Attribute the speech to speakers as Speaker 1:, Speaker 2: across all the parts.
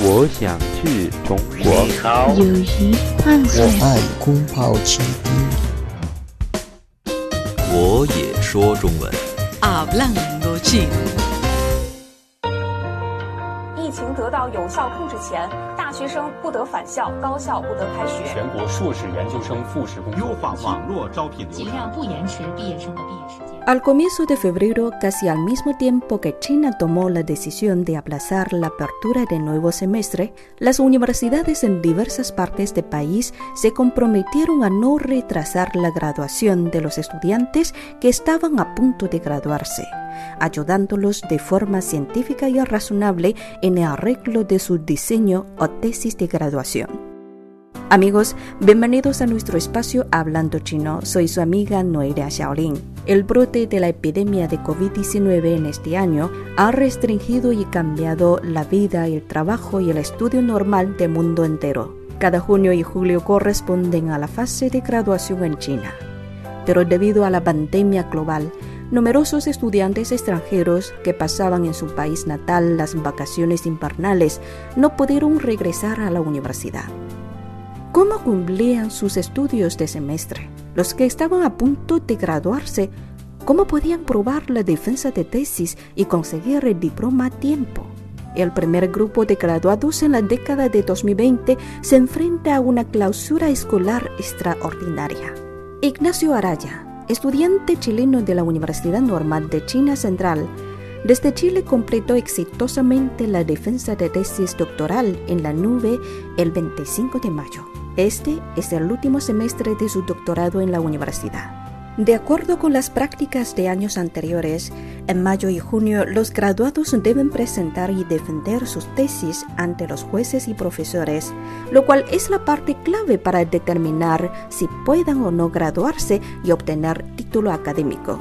Speaker 1: 我想去中国。
Speaker 2: 你好，
Speaker 3: 友谊！
Speaker 4: 我爱宫保鸡丁。
Speaker 5: 我也说中文。
Speaker 6: Hablando chino.
Speaker 7: 疫情得到有效控制前，大学生不得返校，高校不得开学。
Speaker 8: 全国硕士研究生复试工作
Speaker 9: 优化网络招聘流
Speaker 10: 尽量不延迟毕业生的毕业时间。
Speaker 11: Al comienzo de febrero, casi al mismo tiempo que China tomó la decisión de aplazar la apertura del nuevo semestre, las universidades en diversas partes del país se comprometieron a no retrasar la graduación de los estudiantes que estaban a punto de graduarse, ayudándolos de forma científica y razonable en el arreglo de su diseño o tesis de graduación. Amigos, bienvenidos a nuestro espacio Hablando Chino. Soy su amiga Noelia Xiaolin. El brote de la epidemia de COVID-19 en este año ha restringido y cambiado la vida, el trabajo y el estudio normal del mundo entero. Cada junio y julio corresponden a la fase de graduación en China. Pero debido a la pandemia global, numerosos estudiantes extranjeros que pasaban en su país natal las vacaciones invernales no pudieron regresar a la universidad. ¿Cómo cumplían sus estudios de semestre? Los que estaban a punto de graduarse, ¿cómo podían probar la defensa de tesis y conseguir el diploma a tiempo? El primer grupo de graduados en la década de 2020 se enfrenta a una clausura escolar extraordinaria. Ignacio Araya, estudiante chileno de la Universidad Normal de China Central, desde Chile completó exitosamente la defensa de tesis doctoral en la nube el 25 de mayo. Este es el último semestre de su doctorado en la universidad. De acuerdo con las prácticas de años anteriores, en mayo y junio los graduados deben presentar y defender sus tesis ante los jueces y profesores, lo cual es la parte clave para determinar si puedan o no graduarse y obtener título académico.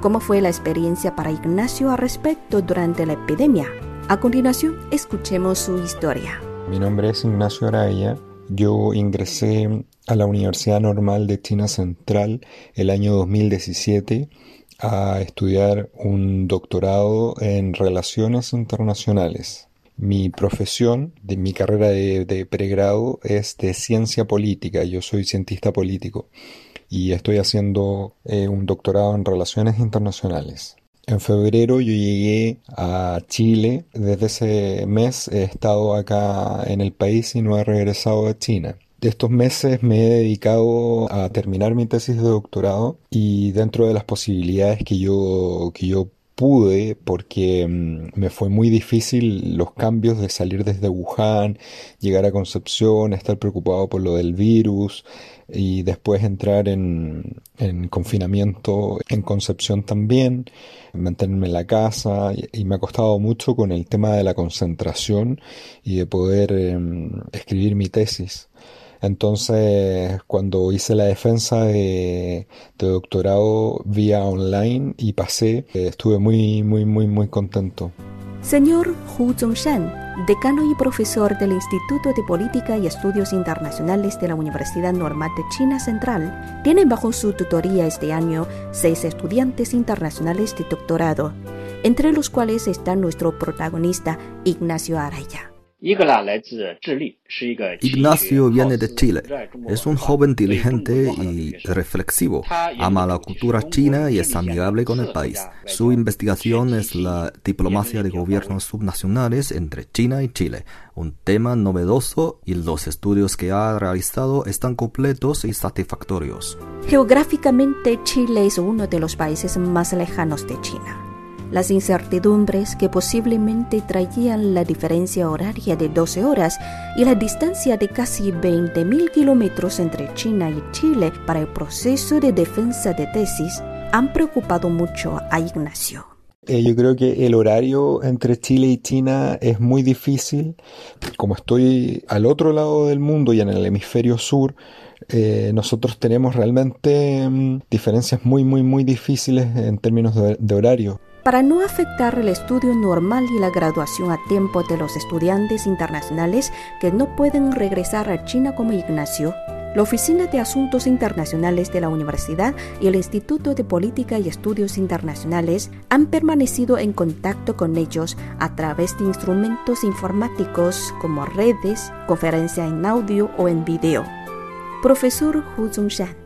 Speaker 11: ¿Cómo fue la experiencia para Ignacio al respecto durante la epidemia? A continuación, escuchemos su historia.
Speaker 4: Mi nombre es Ignacio Araya. Yo ingresé a la Universidad Normal de China Central el año 2017 a estudiar un doctorado en relaciones internacionales. Mi profesión, de mi carrera de, pregrado es de ciencia política. Yo soy cientista político y estoy haciendo eh, un doctorado en relaciones internacionales. En febrero yo llegué a Chile. Desde ese mes he estado acá en el país y no he regresado a China. De estos meses me he dedicado a terminar mi tesis de doctorado y dentro de las posibilidades que yo, que yo pude porque mm, me fue muy difícil los cambios de salir desde Wuhan, llegar a Concepción, estar preocupado por lo del virus y después entrar en, en confinamiento en Concepción también, mantenerme en la casa y, me ha costado mucho con el tema de la concentración y de poder eh, escribir mi tesis. Entonces, cuando hice la defensa de, de, doctorado vía online y pasé, estuve muy, muy, muy, muy contento.
Speaker 11: Señor Hu Zongshan, decano y profesor del Instituto de Política y Estudios Internacionales de la Universidad Normal de China Central, tiene bajo su tutoría este año seis estudiantes internacionales de doctorado, entre los cuales está nuestro protagonista Ignacio Araya.
Speaker 5: Ignacio viene de Chile. Es un joven diligente y reflexivo. Ama la cultura china y es amigable con el país. Su investigación es la diplomacia de gobiernos subnacionales entre China y Chile, un tema novedoso y los estudios que ha realizado están completos y satisfactorios.
Speaker 11: Geográficamente, Chile es uno de los países más lejanos de China las incertidumbres que posiblemente traían la diferencia horaria de 12 horas y la distancia de casi 20.000 kilómetros entre China y Chile para el proceso de defensa de tesis han preocupado mucho a Ignacio.
Speaker 4: Eh, yo creo que el horario entre Chile y China es muy difícil. Como estoy al otro lado del mundo y en el hemisferio sur, eh, nosotros tenemos realmente mm, diferencias muy, muy, muy difíciles en términos de, de horario.
Speaker 11: Para no afectar el estudio normal y la graduación a tiempo de los estudiantes internacionales que no pueden regresar a China como Ignacio, La Oficina de Asuntos Internacionales de la Universidad y el Instituto de Política y Estudios Internacionales han permanecido en contacto con ellos a través de instrumentos informáticos como redes, conferencia en audio o en video. Profesor Hu Zhongshan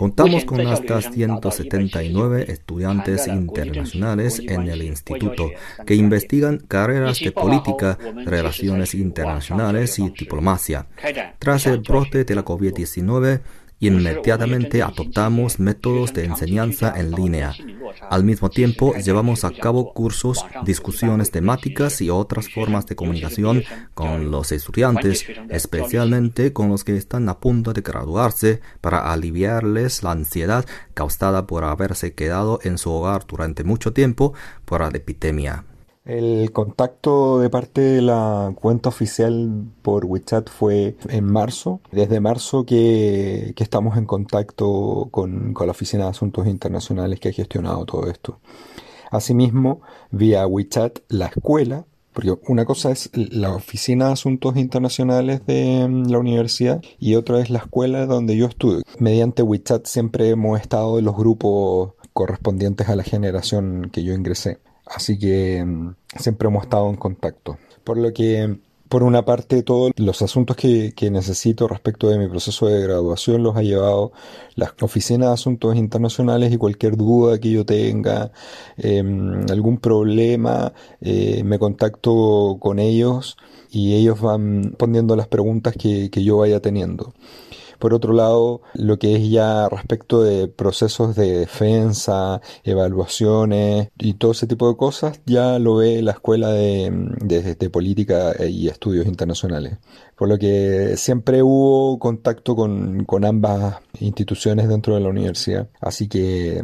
Speaker 5: Contamos con hasta 179 estudiantes internacionales en el instituto que investigan carreras de política, relaciones internacionales y diplomacia. Tras el brote de la COVID-19, Inmediatamente adoptamos métodos de enseñanza en línea. Al mismo tiempo, llevamos a cabo cursos, discusiones temáticas y otras formas de comunicación con los estudiantes, especialmente con los que están a punto de graduarse, para aliviarles la ansiedad causada por haberse quedado en su hogar durante mucho tiempo por la epidemia.
Speaker 4: El contacto de parte de la cuenta oficial por WeChat fue en marzo. Desde marzo que, estamos en contacto con, la Oficina de Asuntos Internacionales que ha gestionado todo esto. Asimismo, vía WeChat, la escuela, porque una cosa es la Oficina de Asuntos Internacionales de mm, la universidad y otra es la escuela donde yo estudio. Mediante WeChat siempre hemos estado en los grupos correspondientes a la generación que yo ingresé. Así que mm, siempre hemos estado en contacto. Por lo que, por una parte, todos los asuntos que, necesito respecto de mi proceso de graduación los ha llevado la Oficina de Asuntos Internacionales y cualquier duda que yo tenga, em, algún problema, eh, me contacto con ellos y ellos van poniendo las preguntas que yo vaya teniendo. Por otro lado, lo que es ya respecto de procesos de defensa, evaluaciones y todo ese tipo de cosas, ya lo ve la Escuela de, Política y Estudios Internacionales. Por lo que siempre hubo contacto con, con ambas instituciones dentro de la universidad. Así que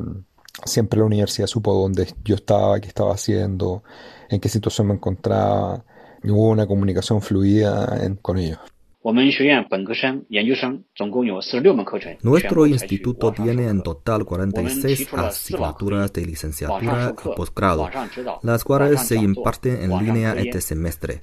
Speaker 4: siempre la universidad supo dónde yo estaba, qué estaba haciendo, en qué situación me encontraba. Hubo una comunicación fluida con ellos.
Speaker 5: Nuestro instituto tiene en total 46 asignaturas de licenciatura y posgrado, las cuales se imparten en línea este semestre.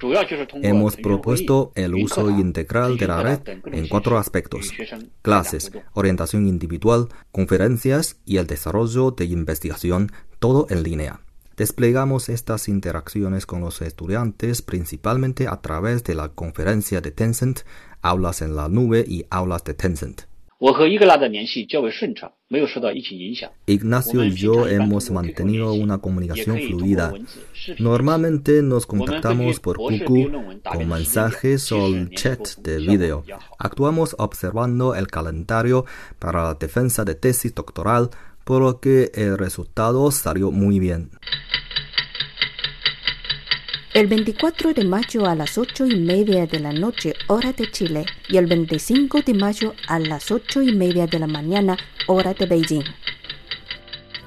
Speaker 5: Hemos propuesto el uso integral de la red en cuatro aspectos, clases, orientación individual, conferencias y el desarrollo de investigación, todo en línea. Desplegamos estas interacciones con los estudiantes principalmente a través de la conferencia de Tencent, aulas en la nube y aulas de Tencent. Ignacio y yo hemos mantenido una comunicación fluida. Normalmente nos contactamos por Kuku con mensajes o el chat de video. Actuamos observando el calendario para la defensa de tesis doctoral por lo que el resultado salió muy bien.
Speaker 11: El 24 de mayo a las 8 y media de la noche, hora de Chile, y el 25 de mayo a las 8 y media de la mañana, hora de Beijing.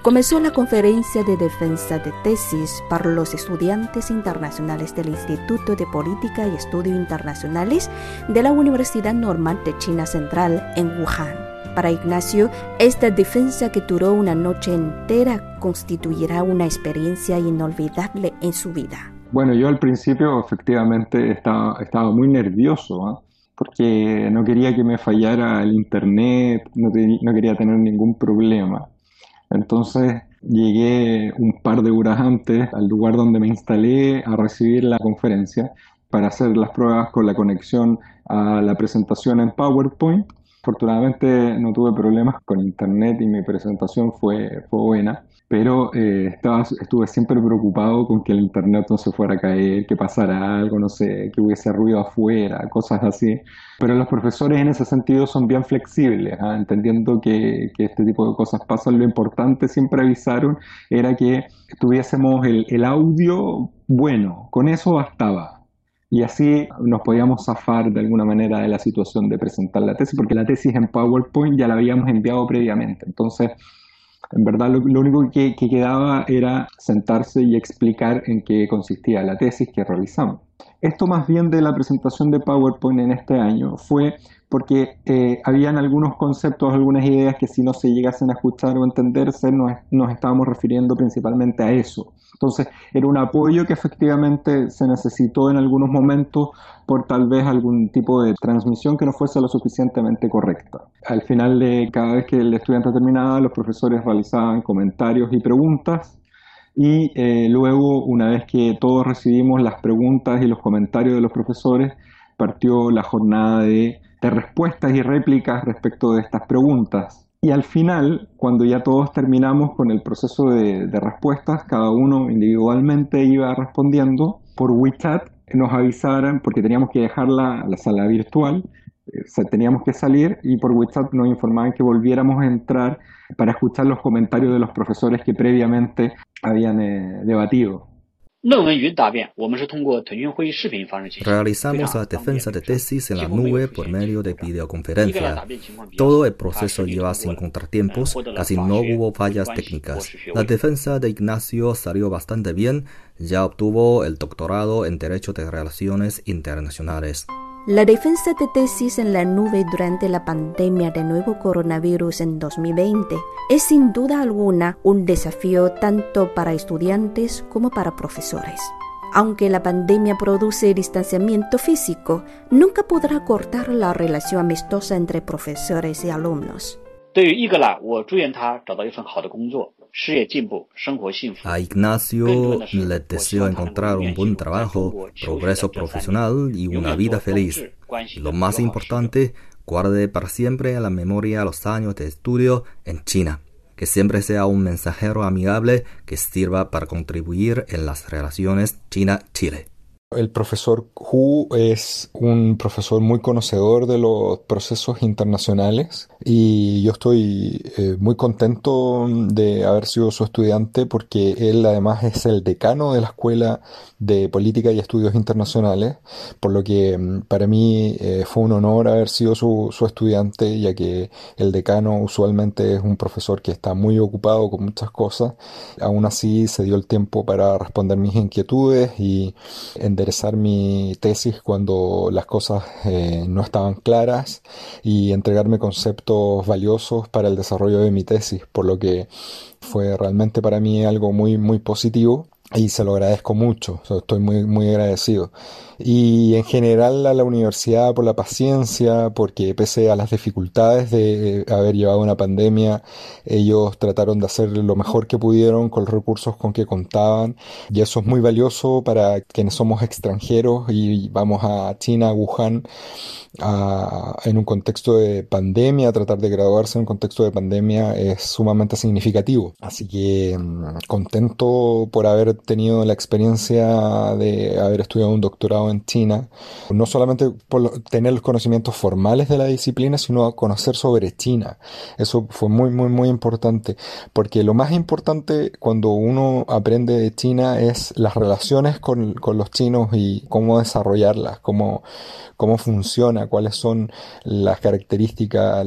Speaker 11: Comenzó la conferencia de defensa de tesis para los estudiantes internacionales del Instituto de Política y Estudios Internacionales de la Universidad Normal de China Central en Wuhan. Para Ignacio, esta defensa que duró una noche entera constituirá una experiencia inolvidable en su vida.
Speaker 4: Bueno, yo al principio efectivamente estaba, estaba muy nervioso, ¿ah? porque no quería que me fallara el internet, no, no quería tener ningún problema. Entonces llegué un par de horas antes al lugar donde me instalé a recibir la conferencia para hacer las pruebas con la conexión a la presentación en PowerPoint Afortunadamente no tuve problemas con internet y mi presentación fue, fue buena, pero eh, estaba, estuve siempre preocupado con que el internet no se fuera a caer, que pasara algo, no sé, que hubiese ruido afuera, cosas así. Pero los profesores en ese sentido son bien flexibles, ¿ah? entendiendo que, que, este tipo de cosas pasan. Lo importante, siempre avisaron, era que tuviésemos el, el audio bueno, con eso bastaba y así nos podíamos zafar de alguna manera de la situación de presentar la tesis, porque la tesis en PowerPoint ya la habíamos enviado previamente. Entonces, en verdad lo, único que, quedaba era sentarse y explicar en qué consistía la tesis que realizamos. Esto más bien de la presentación de PowerPoint en este año fue porque eh, habían algunos conceptos, algunas ideas que si no se llegasen a escuchar o entenderse, nos, nos estábamos refiriendo principalmente a eso Entonces, era un apoyo que efectivamente se necesitó en algunos momentos por tal vez algún tipo de transmisión que no fuese lo suficientemente correcta. Al final de cada vez que el estudiante terminaba, los profesores realizaban comentarios y preguntas y eh, luego, una vez que todos recibimos las preguntas y los comentarios de los profesores, partió la jornada de, respuestas y réplicas respecto de estas preguntas. Y al final, cuando ya todos terminamos con el proceso de, respuestas, cada uno individualmente iba respondiendo por WeChat, nos avisaran, porque teníamos que dejar la, la sala virtual, teníamos que salir y por WhatsApp nos informaban que volviéramos a entrar para escuchar los comentarios de los profesores que previamente habían eh, debatido.
Speaker 5: Realizamos la defensa de tesis en la nube por medio de videoconferencia. Todo el proceso lleva sin contratiempos, casi no hubo fallas técnicas. La defensa de Ignacio salió bastante bien, ya obtuvo el doctorado en Derecho de Relaciones Internacionales.
Speaker 11: La defensa de tesis en la nube durante la pandemia de nuevo coronavirus en 2020 es sin duda alguna un desafío tanto para estudiantes como para profesores. Aunque la pandemia produce distanciamiento físico, nunca podrá cortar la relación amistosa entre profesores y alumnos.
Speaker 5: A Ignacio le deseo encontrar un buen trabajo, progreso profesional y una vida feliz. lo más importante, guarde para siempre en la memoria los años de estudio en China. Que siempre sea un mensajero amigable que sirva para contribuir en las relaciones China-Chile.
Speaker 4: El profesor Hu es un profesor muy conocedor de los procesos internacionales y yo estoy eh, muy contento de haber sido su estudiante porque él además es el decano de la Escuela de Política y Estudios Internacionales, por lo que mm, para mí eh, fue un honor haber sido su, su estudiante ya que el decano usualmente es un profesor que está muy ocupado con muchas cosas, aún así se dio el tiempo para responder mis inquietudes y en enderezar mi tesis cuando las cosas eh, no estaban claras y entregarme conceptos valiosos para el desarrollo de mi tesis, por lo que fue realmente para mí algo muy muy positivo y se lo agradezco mucho, estoy muy, muy agradecido. Y en general a la universidad por la paciencia, porque pese a las dificultades de haber llevado una pandemia, ellos trataron de hacer lo mejor que pudieron con los recursos con que contaban. Y eso es muy valioso para quienes somos extranjeros y vamos a China, a Wuhan, en un contexto de pandemia, tratar de graduarse en un contexto de pandemia es sumamente significativo. Así que mm, contento por haber tenido la experiencia de haber estudiado un doctorado en China, no solamente por tener los conocimientos formales de la disciplina, sino conocer sobre China. Eso fue muy, muy, muy importante, porque lo más importante cuando uno aprende de China es las relaciones con, con los chinos y cómo desarrollarlas, cómo, cómo funciona, cuáles son las características,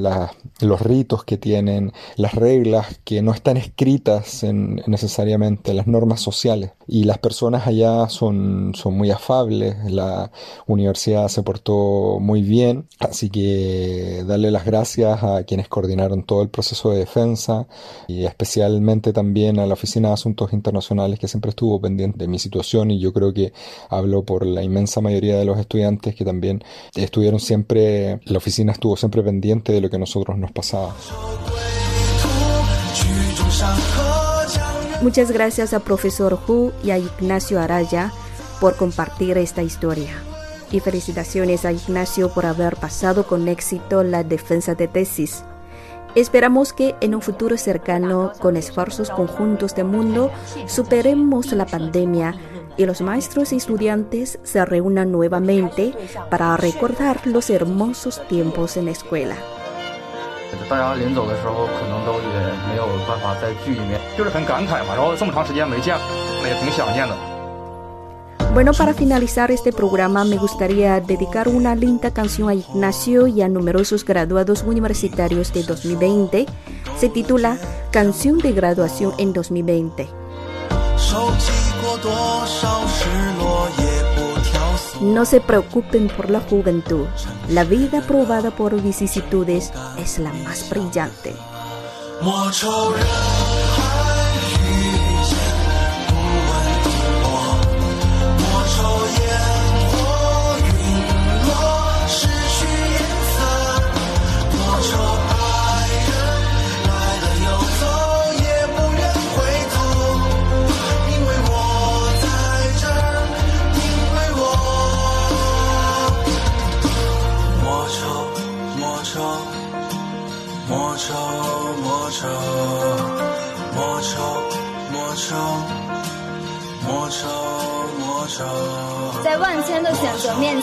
Speaker 4: los ritos que tienen, las reglas que no están escritas en, necesariamente, las normas sociales. Y las personas allá son, son muy afables, la universidad se portó muy bien, así que darle las gracias a quienes coordinaron todo el proceso de defensa y especialmente también a la Oficina de Asuntos Internacionales que siempre estuvo pendiente de mi situación y yo creo que hablo por la inmensa mayoría de los estudiantes que también estuvieron siempre, la oficina estuvo siempre pendiente de lo que a nosotros nos pasaba.
Speaker 11: Muchas gracias a profesor Hu y a Ignacio Araya por compartir esta historia. Y felicitaciones a Ignacio por haber pasado con éxito la defensa de tesis. Esperamos que en un futuro cercano, con esfuerzos conjuntos de mundo, superemos la pandemia y los maestros y estudiantes se reúnan nuevamente para recordar los hermosos tiempos en la escuela. Bueno, para finalizar este programa me gustaría dedicar una linda canción a Ignacio y a numerosos graduados universitarios de 2020. Se titula Canción de Graduación en 2020. No se preocupen por la juventud. La vida probada por vicisitudes es la más brillante.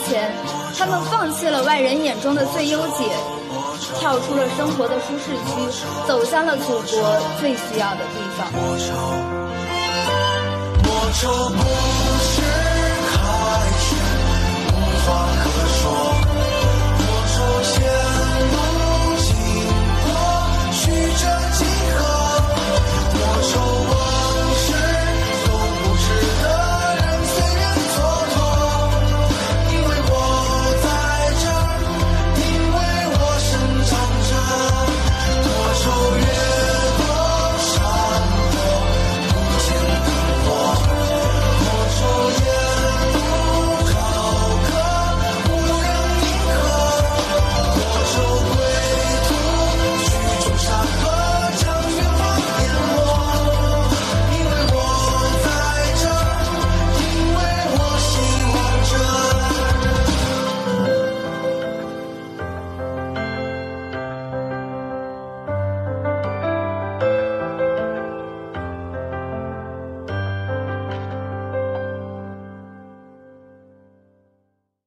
Speaker 2: 前，他们放弃了外人眼中的最优解，跳出了生活的舒适区，走向了祖国最需要的地方。莫愁不是。